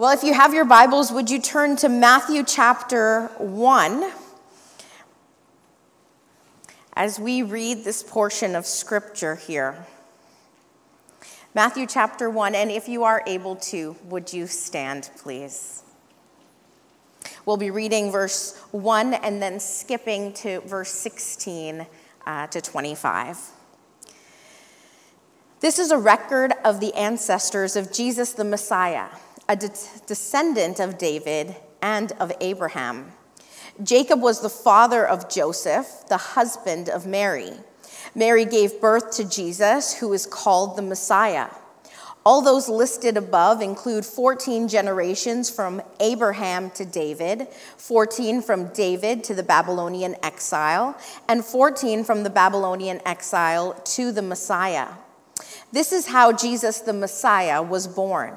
Well, if you have your Bibles, would you turn to Matthew chapter 1 as we read this portion of scripture here? Matthew chapter 1, and if you are able to, would you stand, please? We'll be reading verse 1 and then skipping to verse 16 uh, to 25. This is a record of the ancestors of Jesus the Messiah a de- descendant of David and of Abraham. Jacob was the father of Joseph, the husband of Mary. Mary gave birth to Jesus, who is called the Messiah. All those listed above include 14 generations from Abraham to David, 14 from David to the Babylonian exile, and 14 from the Babylonian exile to the Messiah. This is how Jesus the Messiah was born.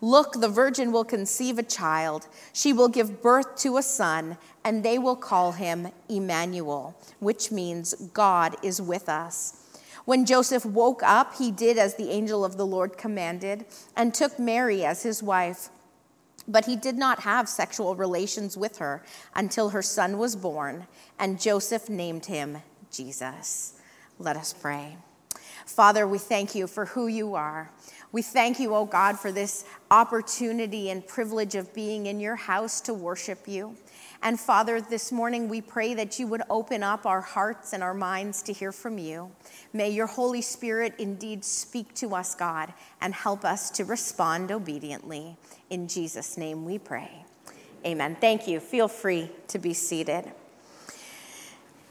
Look, the virgin will conceive a child. She will give birth to a son, and they will call him Emmanuel, which means God is with us. When Joseph woke up, he did as the angel of the Lord commanded and took Mary as his wife. But he did not have sexual relations with her until her son was born, and Joseph named him Jesus. Let us pray. Father, we thank you for who you are. We thank you, O oh God, for this opportunity and privilege of being in your house to worship you. And Father, this morning we pray that you would open up our hearts and our minds to hear from you. May your Holy Spirit indeed speak to us, God, and help us to respond obediently. In Jesus' name we pray. Amen. Thank you. Feel free to be seated.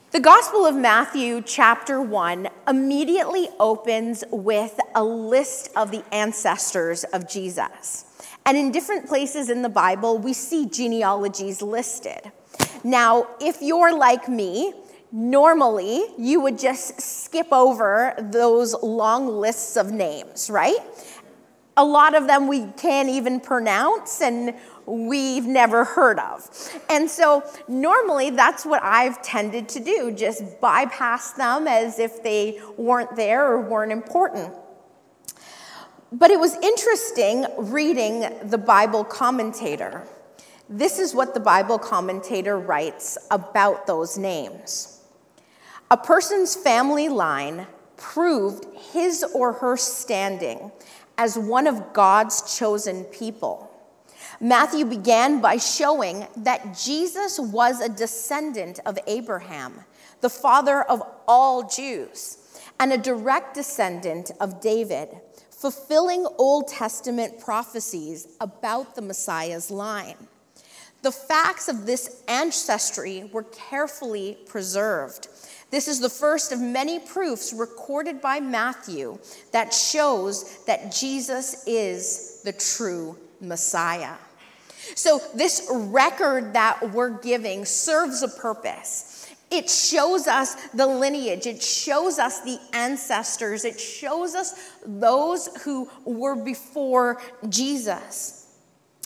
The Gospel of Matthew, chapter 1, immediately opens with a list of the ancestors of Jesus. And in different places in the Bible, we see genealogies listed. Now, if you're like me, normally you would just skip over those long lists of names, right? A lot of them we can't even pronounce, and we've never heard of. And so normally that's what I've tended to do, just bypass them as if they weren't there or weren't important. But it was interesting reading the Bible commentator. This is what the Bible commentator writes about those names. A person's family line proved his or her standing as one of God's chosen people. Matthew began by showing that Jesus was a descendant of Abraham, the father of all Jews, and a direct descendant of David, fulfilling Old Testament prophecies about the Messiah's line. The facts of this ancestry were carefully preserved. This is the first of many proofs recorded by Matthew that shows that Jesus is the true Messiah. So, this record that we're giving serves a purpose. It shows us the lineage, it shows us the ancestors, it shows us those who were before Jesus.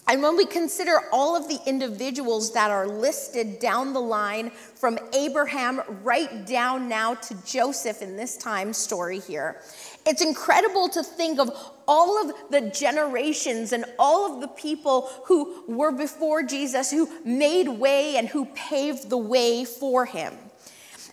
And when we consider all of the individuals that are listed down the line from Abraham right down now to Joseph in this time story here, it's incredible to think of all of the generations and all of the people who were before Jesus, who made way and who paved the way for him.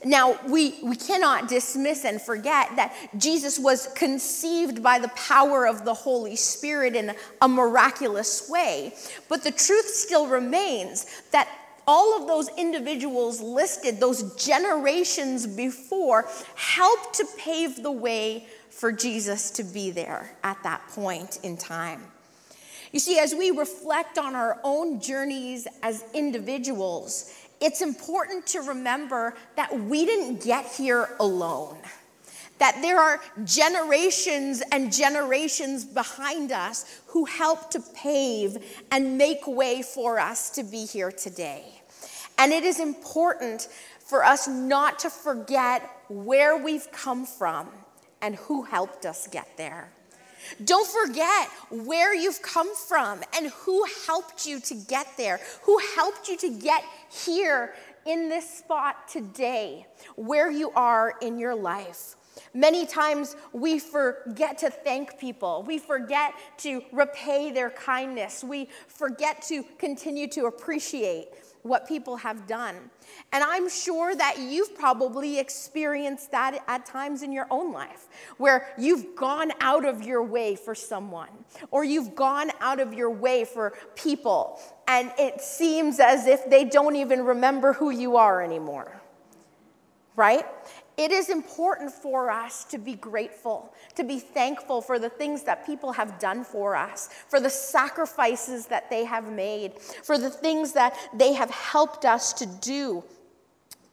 Now, we, we cannot dismiss and forget that Jesus was conceived by the power of the Holy Spirit in a miraculous way. But the truth still remains that all of those individuals listed, those generations before, helped to pave the way for Jesus to be there at that point in time. You see, as we reflect on our own journeys as individuals, it's important to remember that we didn't get here alone. That there are generations and generations behind us who helped to pave and make way for us to be here today. And it is important for us not to forget where we've come from and who helped us get there. Don't forget where you've come from and who helped you to get there, who helped you to get here in this spot today, where you are in your life. Many times we forget to thank people. We forget to repay their kindness. We forget to continue to appreciate what people have done. And I'm sure that you've probably experienced that at times in your own life, where you've gone out of your way for someone, or you've gone out of your way for people, and it seems as if they don't even remember who you are anymore. Right? It is important for us to be grateful, to be thankful for the things that people have done for us, for the sacrifices that they have made, for the things that they have helped us to do.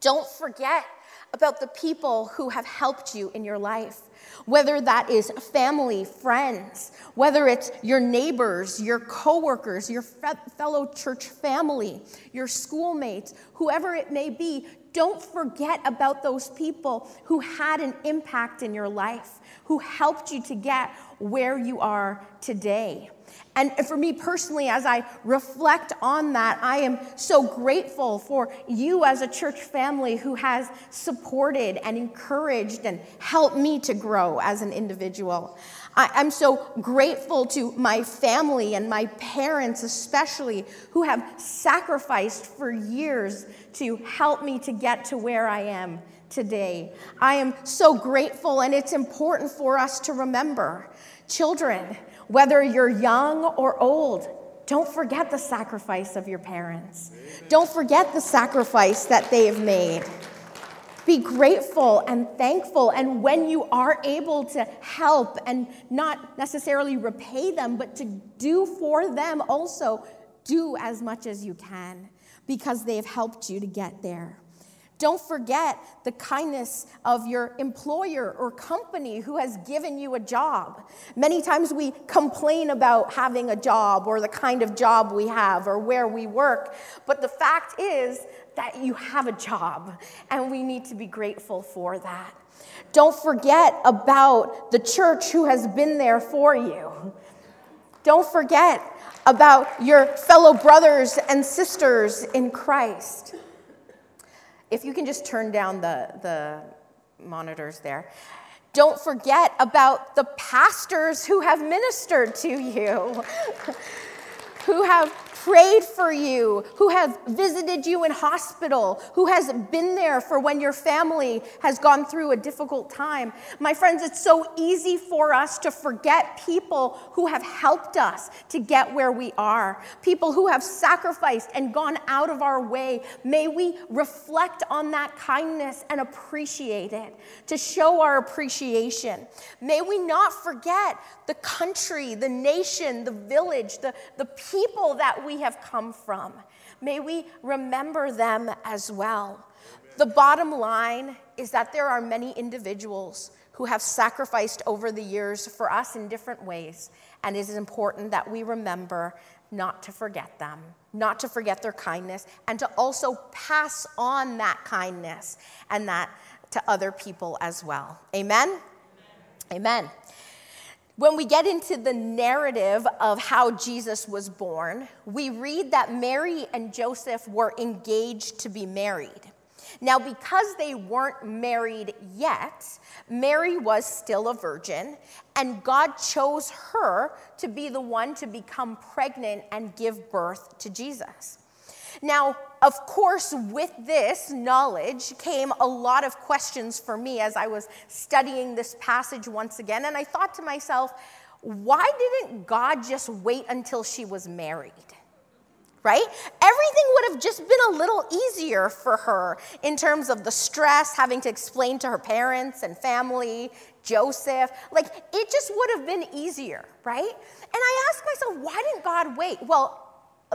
Don't forget about the people who have helped you in your life, whether that is family, friends, whether it's your neighbors, your coworkers, your fellow church family, your schoolmates, whoever it may be. Don't forget about those people who had an impact in your life, who helped you to get where you are today. And for me personally, as I reflect on that, I am so grateful for you as a church family who has supported and encouraged and helped me to grow as an individual. I, am so grateful to my family and my parents, especially, who have sacrificed for years to help me to get to where I am today. I am so grateful, and it's important for us to remember children, whether you're young or old, don't forget the sacrifice of your parents. Don't forget the sacrifice that they have made. Be grateful and thankful. And when you are able to help and not necessarily repay them, but to do for them also, do as much as you can because they have helped you to get there. Don't forget the kindness of your employer or company who has given you a job. Many times we complain about having a job or the kind of job we have or where we work, but the fact is that you have a job, and we need to be grateful for that. Don't forget about the church who has been there for you. Don't forget about your fellow brothers and sisters in Christ. If you can just turn down the, the monitors there. Don't forget about the pastors who have ministered to you, who have prayed for you, who have visited you in hospital, who has been there for when your family has gone through a difficult time. My friends, it's so easy for us to forget people who have helped us to get where we are, people who have sacrificed and gone out of our way. May we reflect on that kindness and appreciate it, to show our appreciation. May we not forget the country, the nation, the village, the, the people that we have come from. May we remember them as well. The bottom line is that there are many individuals who have sacrificed over the years for us in different ways, and it is important that we remember not to forget them, not to forget their kindness, and to also pass on that kindness and that to other people as well. Amen? Amen. Amen. When we get into the narrative of how Jesus was born, we read that Mary and Joseph were engaged to be married. Now, because they weren't married yet, Mary was still a virgin, and God chose her to be the one to become pregnant and give birth to Jesus. Now, of course, with this knowledge came a lot of questions for me as I was studying this passage once again. And I thought to myself, why didn't God just wait until she was married? right? Everything would have just been a little easier for her in terms of the stress, having to explain to her parents and family, Joseph. Like, it just would have been easier, right? And I asked myself, why didn't God wait? Well,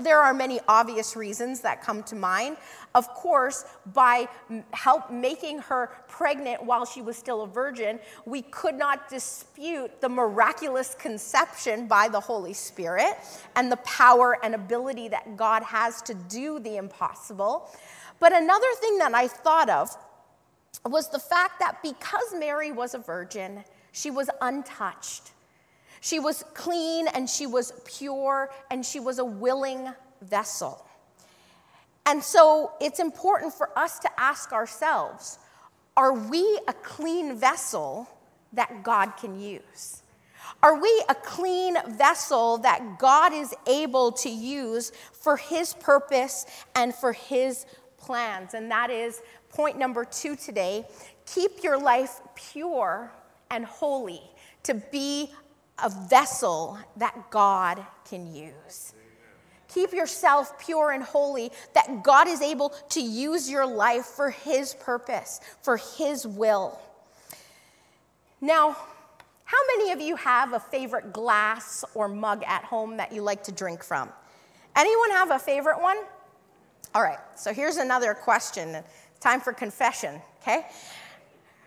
there are many obvious reasons that come to mind. Of course, by help making her pregnant while she was still a virgin, we could not dispute the miraculous conception by the Holy Spirit and the power and ability that God has to do the impossible. But another thing that I thought of was the fact that because Mary was a virgin, she was untouched. She was clean and she was pure and she was a willing vessel. And so it's important for us to ask ourselves are we a clean vessel that God can use? Are we a clean vessel that God is able to use for His purpose and for His plans? And that is point number two today keep your life pure and holy to be a vessel that God can use. Keep yourself pure and holy, that God is able to use your life for His purpose, for His will. Now, how many of you have a favorite glass or mug at home that you like to drink from? Anyone have a favorite one? All right, so here's another question. Time for confession, okay?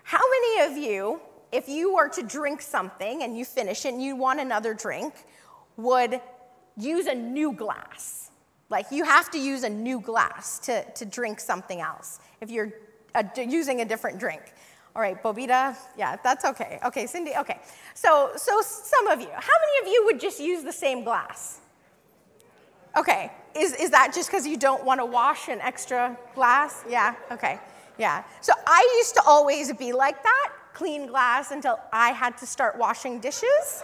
How many of you if you were to drink something and you finish it and you want another drink, would use a new glass. Like you have to use a new glass to, to drink something else if you're uh, using a different drink. All right, Bobita, yeah, that's okay. Okay, Cindy, okay. So, so some of you, how many of you would just use the same glass? Okay, is, is that just because you don't want to wash an extra glass? Yeah, okay, yeah. So I used to always be like that clean glass until I had to start washing dishes.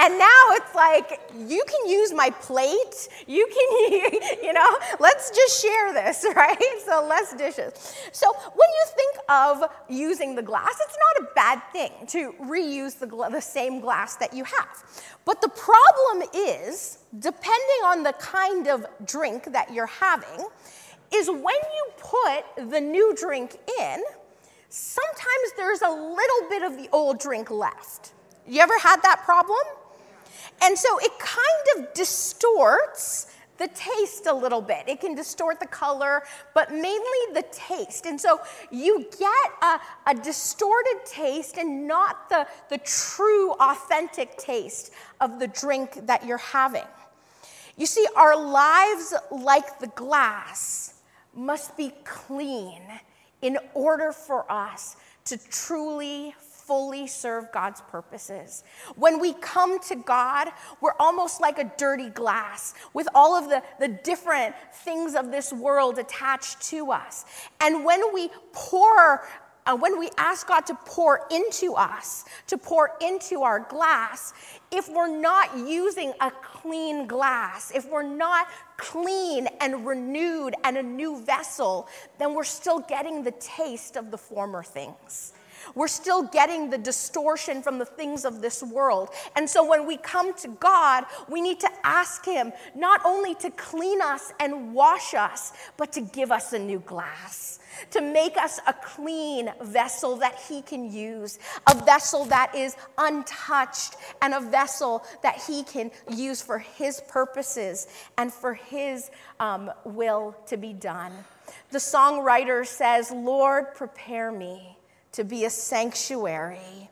And now it's like, you can use my plate. You can, you know, let's just share this, right? So less dishes. So when you think of using the glass, it's not a bad thing to reuse the, the same glass that you have. But the problem is, depending on the kind of drink that you're having, is when you put the new drink in, sometimes there's a little bit of the old drink left. You ever had that problem? And so it kind of distorts the taste a little bit. It can distort the color, but mainly the taste. And so you get a, a, distorted taste and not the, the true, authentic taste of the drink that you're having. You see, our lives, like the glass, must be clean in order for us to truly fully serve God's purposes. When we come to God, we're almost like a dirty glass with all of the, the different things of this world attached to us. And when we pour uh, when we ask God to pour into us, to pour into our glass, if we're not using a clean glass, if we're not clean and renewed and a new vessel, then we're still getting the taste of the former things. We're still getting the distortion from the things of this world. And so when we come to God, we need to ask Him not only to clean us and wash us, but to give us a new glass, to make us a clean vessel that He can use, a vessel that is untouched, and a vessel that He can use for His purposes and for His um, will to be done. The songwriter says, Lord, prepare me to be a sanctuary,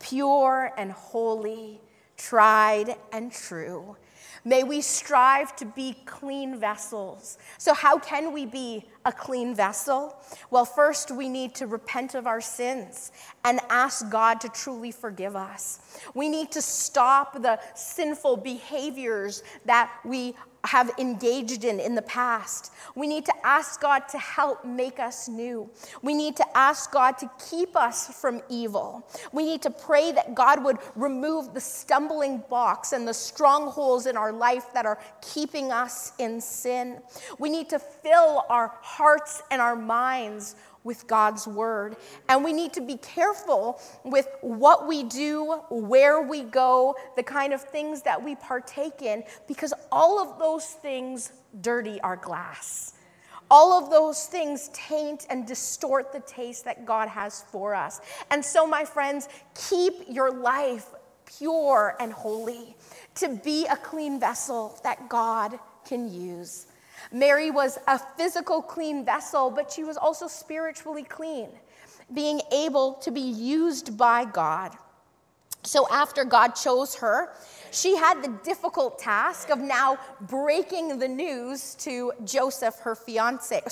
pure and holy, tried and true. May we strive to be clean vessels. So, how can we be a clean vessel? Well, first, we need to repent of our sins and ask God to truly forgive us. We need to stop the sinful behaviors that we have engaged in in the past. We need to ask God to help make us new. We need to ask God to keep us from evil. We need to pray that God would remove the stumbling blocks and the strongholds in our life that are keeping us in sin. We need to fill our hearts and our minds with God's word. And we need to be careful with what we do, where we go, the kind of things that we partake in, because all of those things dirty our glass. All of those things taint and distort the taste that God has for us. And so, my friends, keep your life pure and holy to be a clean vessel that God can use. Mary was a physical clean vessel, but she was also spiritually clean, being able to be used by God. So after God chose her, she had the difficult task of now breaking the news to Joseph, her fiance,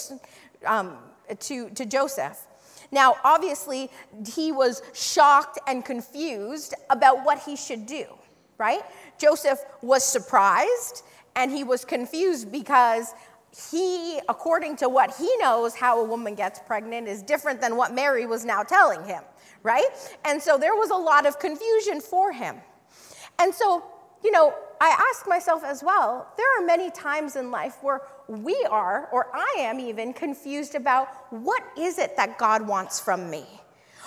um, to, to Joseph. Now, obviously, he was shocked and confused about what he should do, right? Joseph was surprised and he was confused because he, according to what he knows, how a woman gets pregnant is different than what Mary was now telling him, right? And so there was a lot of confusion for him. And so, you know, I ask myself as well, there are many times in life where we are, or I am even, confused about what is it that God wants from me?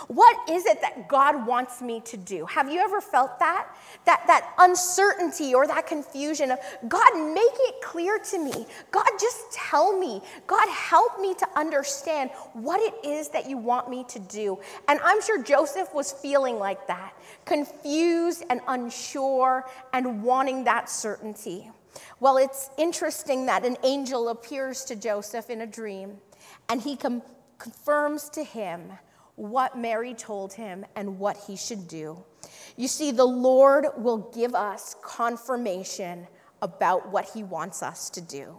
What is it that God wants me to do? Have you ever felt that? That, that uncertainty or that confusion of God, make it clear to me. God, just tell me. God, help me to understand what it is that you want me to do. And I'm sure Joseph was feeling like that, confused and unsure and wanting that certainty. Well, it's interesting that an angel appears to Joseph in a dream and he com- confirms to him what Mary told him and what he should do. You see, the Lord will give us confirmation about what he wants us to do.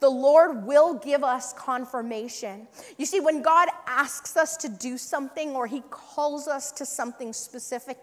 The Lord will give us confirmation. You see, when God asks us to do something or he calls us to something specific,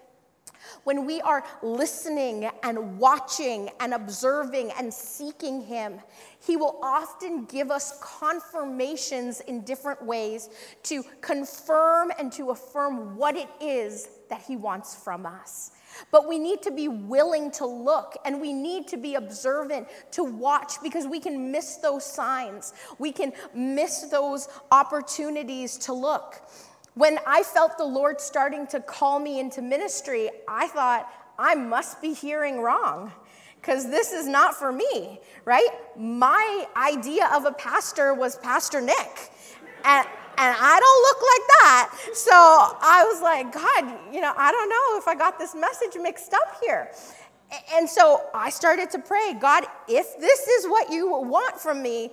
when we are listening and watching and observing and seeking Him, He will often give us confirmations in different ways to confirm and to affirm what it is that He wants from us. But we need to be willing to look and we need to be observant to watch because we can miss those signs. We can miss those opportunities to look. When I felt the Lord starting to call me into ministry, I thought, I must be hearing wrong because this is not for me, right? My idea of a pastor was Pastor Nick. And, and I don't look like that. So I was like, God, you know, I don't know if I got this message mixed up here. And so I started to pray, God, if this is what you want from me,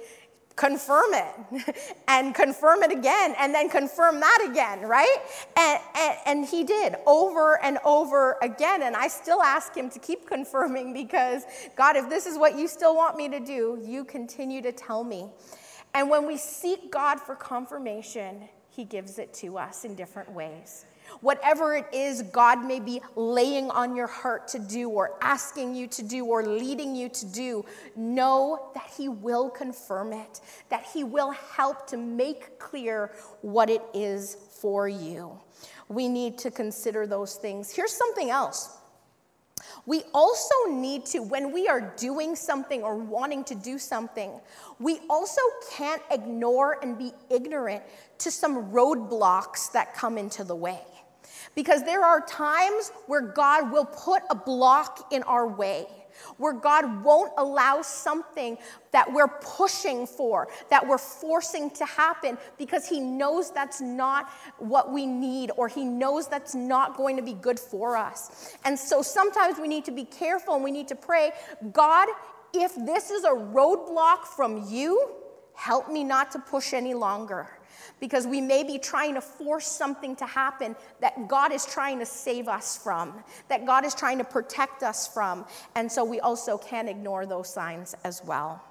confirm it and confirm it again and then confirm that again right? And, and, and, he did over and over again. And i still ask him to keep confirming because god if this is what you still want me to do you continue to tell me. And when we seek god for confirmation he gives it to us in different ways Whatever it is God may be laying on your heart to do, or asking you to do, or leading you to do, know that He will confirm it, that He will help to make clear what it is for you. We need to consider those things. Here's something else. We also need to, when we are doing something or wanting to do something, we also can't ignore and be ignorant to some roadblocks that come into the way. Because there are times where God will put a block in our way, where God won't allow something that we're pushing for, that we're forcing to happen, because He knows that's not what we need, or He knows that's not going to be good for us. And so sometimes we need to be careful and we need to pray God, if this is a roadblock from you, help me not to push any longer because we may be trying to force something to happen that God is trying to save us from, that God is trying to protect us from. And so we also can't ignore those signs as well.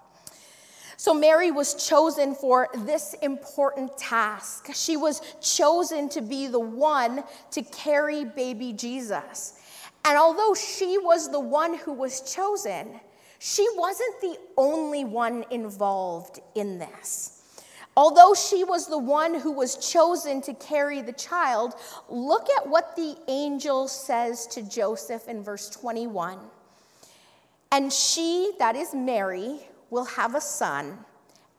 So, Mary was chosen for this important task. She was chosen to be the one to carry baby Jesus. And although she was the one who was chosen, she wasn't the only one involved in this. Although she was the one who was chosen to carry the child, look at what the angel says to Joseph in verse 21. And she, that is Mary, will have a son,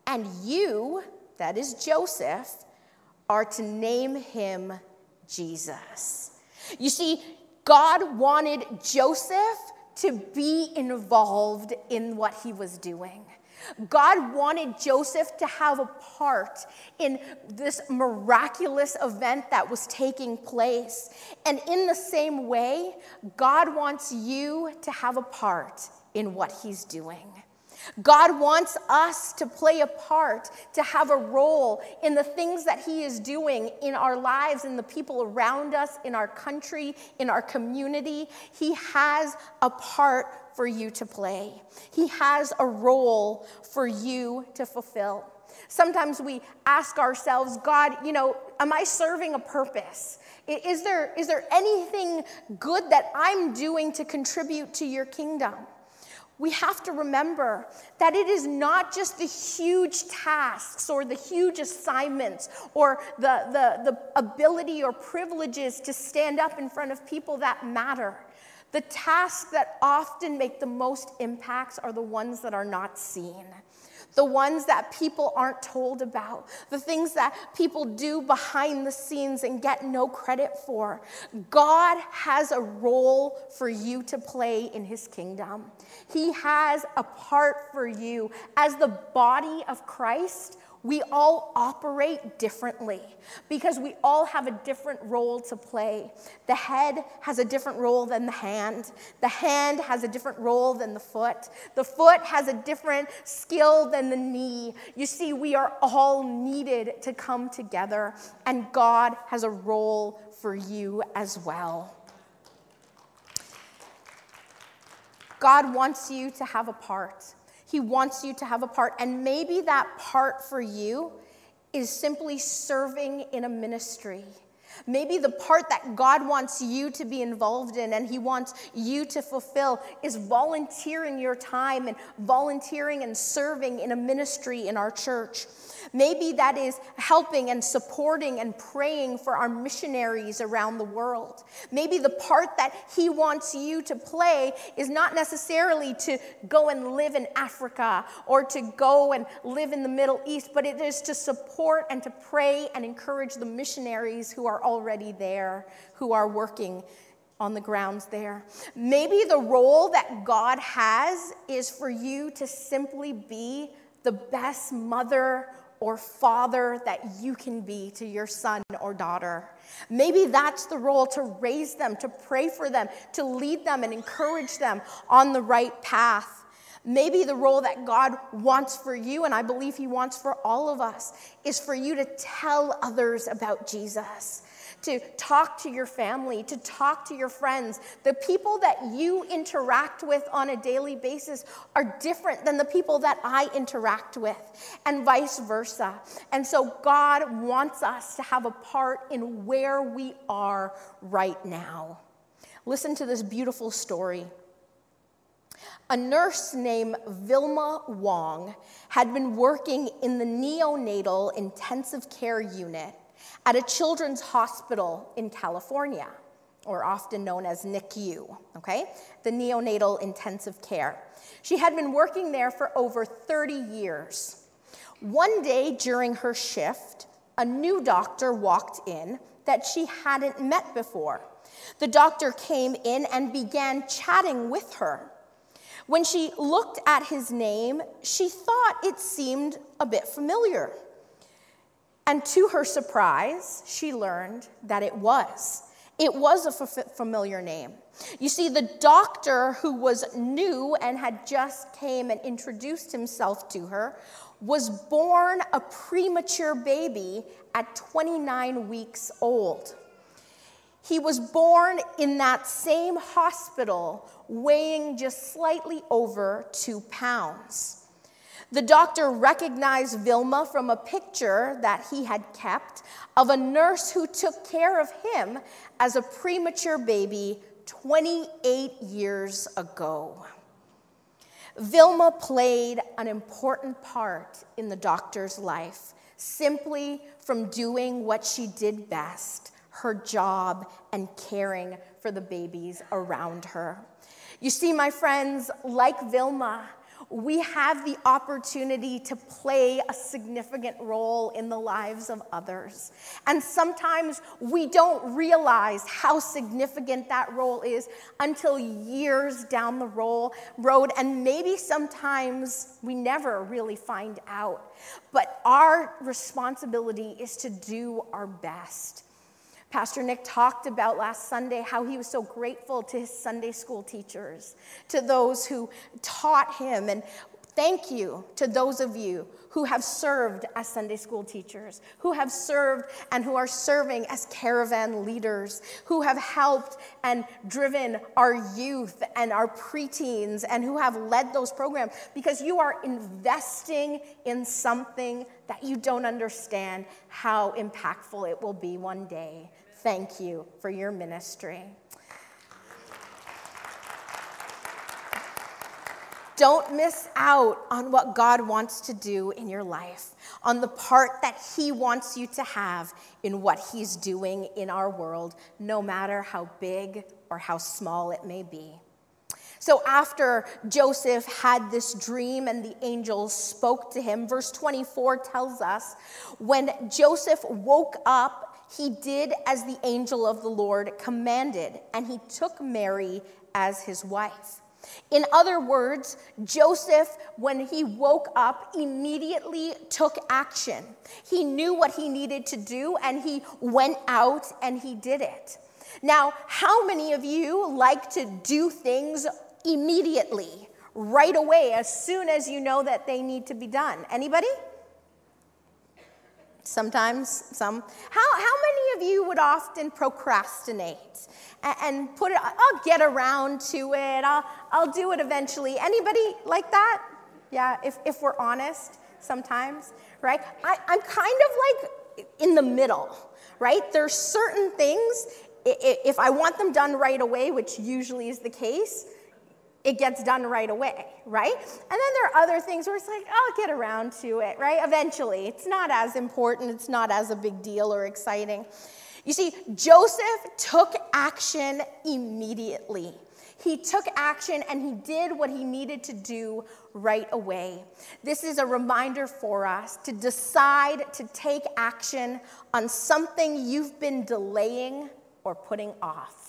and you, that is Joseph, are to name him Jesus. You see, God wanted Joseph to be involved in what he was doing. God wanted Joseph to have a part in this miraculous event that was taking place. And in the same way, God wants you to have a part in what he's doing. God wants us to play a part, to have a role in the things that He is doing in our lives, in the people around us, in our country, in our community. He has a part for you to play, He has a role for you to fulfill. Sometimes we ask ourselves, God, you know, am I serving a purpose? Is there, is there anything good that I'm doing to contribute to your kingdom? we have to remember that it is not just the huge tasks or the huge assignments or the, the, the ability or privileges to stand up in front of people that matter. The tasks that often make the most impacts are the ones that are not seen the ones that people aren't told about, the things that people do behind the scenes and get no credit for. God has a role for you to play in his kingdom. He has a part for you as the body of Christ we all operate differently because we all have a different role to play. The head has a different role than the hand. The hand has a different role than the foot. The foot has a different skill than the knee. You see, we are all needed to come together, and God has a role for you as well. God wants you to have a part. He wants you to have a part. And maybe that part for you is simply serving in a ministry. Maybe the part that God wants you to be involved in and He wants you to fulfill is volunteering your time and volunteering and serving in a ministry in our church. Maybe that is helping and supporting and praying for our missionaries around the world. Maybe the part that He wants you to play is not necessarily to go and live in Africa or to go and live in the Middle East, but it is to support and to pray and encourage the missionaries who are already there, who are working on the grounds there. Maybe the role that God has is for you to simply be the best mother or father that you can be to your son or daughter. Maybe that's the role to raise them, to pray for them, to lead them and encourage them on the right path. Maybe the role that God wants for you, and I believe He wants for all of us, is for you to tell others about Jesus to talk to your family, to talk to your friends. The people that you interact with on a daily basis are different than the people that I interact with, and vice versa. And so God wants us to have a part in where we are right now. Listen to this beautiful story. A nurse named Vilma Wong had been working in the neonatal intensive care unit at a children's hospital in California, or often known as NICU, okay? The neonatal intensive care. She had been working there for over 30 years. One day during her shift, a new doctor walked in that she hadn't met before. The doctor came in and began chatting with her. When she looked at his name, she thought it seemed a bit familiar. And to her surprise, she learned that it was. It was a familiar name. You see, the doctor who was new and had just came and introduced himself to her was born a premature baby at 29 weeks old. He was born in that same hospital, weighing just slightly over two pounds. The doctor recognized Vilma from a picture that he had kept of a nurse who took care of him as a premature baby 28 years ago. Vilma played an important part in the doctor's life, simply from doing what she did best her job and caring for the babies around her. You see, my friends, like Vilma, we have the opportunity to play a significant role in the lives of others. And sometimes we don't realize how significant that role is until years down the road, and maybe sometimes we never really find out. But our responsibility is to do our best. Pastor Nick talked about last Sunday how he was so grateful to his Sunday school teachers, to those who taught him. And thank you to those of you who have served as Sunday school teachers, who have served and who are serving as caravan leaders, who have helped and driven our youth and our preteens, and who have led those programs because you are investing in something that you don't understand how impactful it will be one day. Thank you for your ministry. Don't miss out on what God wants to do in your life, on the part that He wants you to have in what He's doing in our world, no matter how big or how small it may be. So, after Joseph had this dream and the angels spoke to him, verse 24 tells us when Joseph woke up he did as the angel of the Lord commanded, and he took Mary as his wife. In other words, Joseph, when he woke up, immediately took action. He knew what he needed to do, and he went out and he did it. Now, how many of you like to do things immediately, right away, as soon as you know that they need to be done? Anybody? Sometimes, some. How, how many of you would often procrastinate and, and put it, I'll get around to it, I'll, I'll do it eventually. Anybody like that? Yeah, if, if we're honest, sometimes, right? I, I'm kind of like in the middle, right? There's certain things, if I want them done right away, which usually is the case, it gets done right away, right? And then there are other things where it's like, I'll get around to it, right? Eventually. It's not as important, it's not as a big deal or exciting. You see, Joseph took action immediately. He took action and he did what he needed to do right away. This is a reminder for us to decide to take action on something you've been delaying or putting off.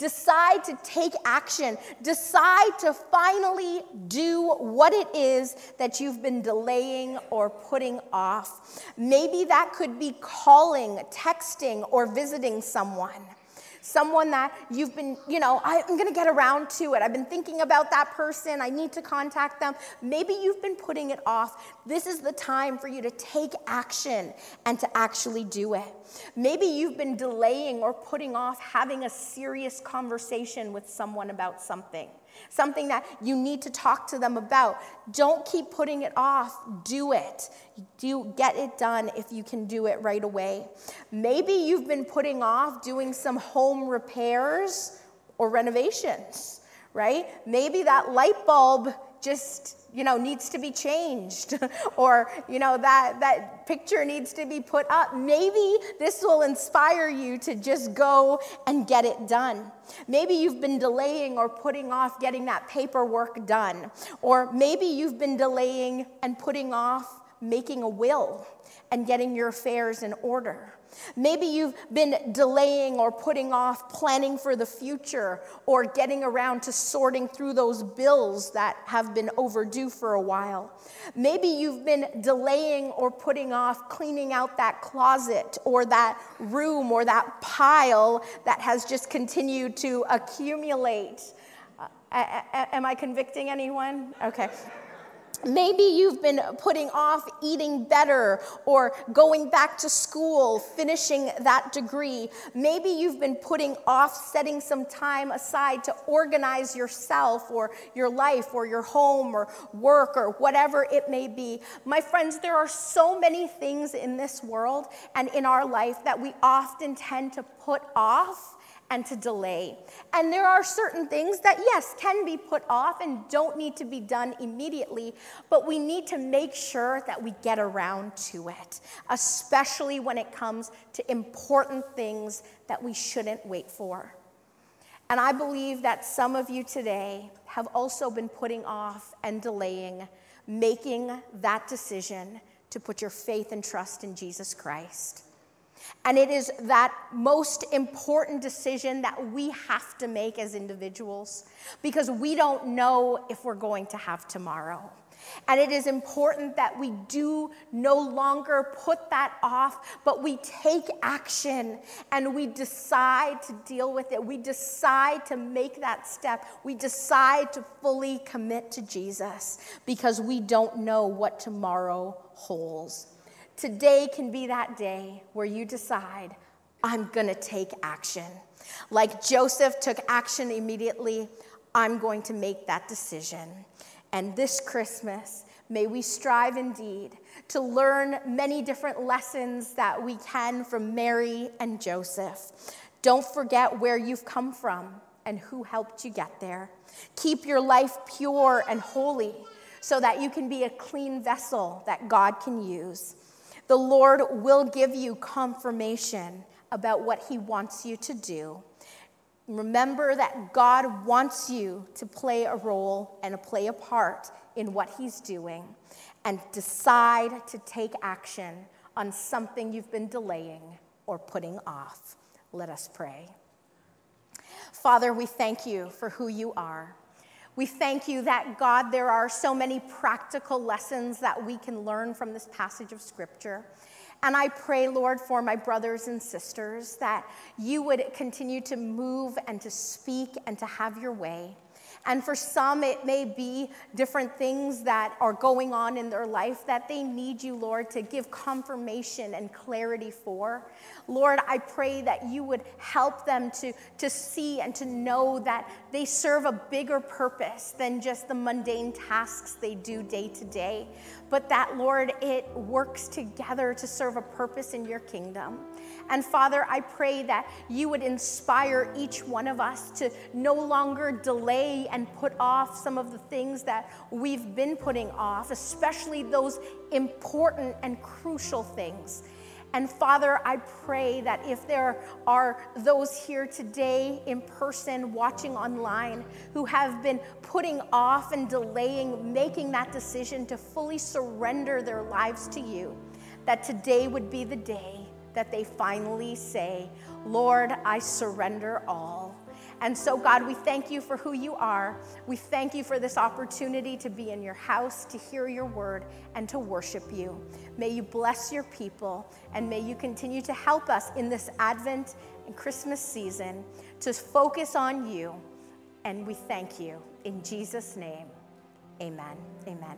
Decide to take action. Decide to finally do what it is that you've been delaying or putting off. Maybe that could be calling, texting, or visiting someone someone that you've been, you know, I'm going to get around to it. I've been thinking about that person. I need to contact them. Maybe you've been putting it off. This is the time for you to take action and to actually do it. Maybe you've been delaying or putting off having a serious conversation with someone about something something that you need to talk to them about. Don't keep putting it off. Do it. Do get it done if you can do it right away. Maybe you've been putting off doing some home repairs or renovations, right? Maybe that light bulb just you know needs to be changed or you know that that picture needs to be put up. Maybe this will inspire you to just go and get it done. Maybe you've been delaying or putting off getting that paperwork done or maybe you've been delaying and putting off making a will and getting your affairs in order Maybe you've been delaying or putting off planning for the future or getting around to sorting through those bills that have been overdue for a while. Maybe you've been delaying or putting off cleaning out that closet or that room or that pile that has just continued to accumulate. Uh, am I convicting anyone? Okay. Maybe you've been putting off eating better or going back to school, finishing that degree. Maybe you've been putting off setting some time aside to organize yourself or your life or your home or work or whatever it may be. My friends, there are so many things in this world and in our life that we often tend to put off and to delay. And there are certain things that, yes, can be put off and don't need to be done immediately, but we need to make sure that we get around to it, especially when it comes to important things that we shouldn't wait for. And I believe that some of you today have also been putting off and delaying making that decision to put your faith and trust in Jesus Christ. And it is that most important decision that we have to make as individuals because we don't know if we're going to have tomorrow. And it is important that we do no longer put that off, but we take action and we decide to deal with it. We decide to make that step. We decide to fully commit to Jesus because we don't know what tomorrow holds. Today can be that day where you decide, I'm going to take action. Like Joseph took action immediately, I'm going to make that decision. And this Christmas, may we strive indeed to learn many different lessons that we can from Mary and Joseph. Don't forget where you've come from and who helped you get there. Keep your life pure and holy so that you can be a clean vessel that God can use. The Lord will give you confirmation about what He wants you to do. Remember that God wants you to play a role and to play a part in what He's doing, and decide to take action on something you've been delaying or putting off. Let us pray. Father, we thank you for who you are. We thank you that, God, there are so many practical lessons that we can learn from this passage of Scripture. And I pray, Lord, for my brothers and sisters that you would continue to move and to speak and to have your way. And for some, it may be different things that are going on in their life that they need you, Lord, to give confirmation and clarity for. Lord, I pray that you would help them to, to see and to know that they serve a bigger purpose than just the mundane tasks they do day to day, but that, Lord, it works together to serve a purpose in your kingdom. And Father, I pray that you would inspire each one of us to no longer delay and put off some of the things that we've been putting off, especially those important and crucial things. And Father, I pray that if there are those here today in person, watching online, who have been putting off and delaying making that decision to fully surrender their lives to you, that today would be the day that they finally say, Lord, I surrender all. And so, God, we thank you for who you are. We thank you for this opportunity to be in your house, to hear your word, and to worship you. May you bless your people, and may you continue to help us in this Advent and Christmas season to focus on you. And we thank you. In Jesus' name, amen. Amen.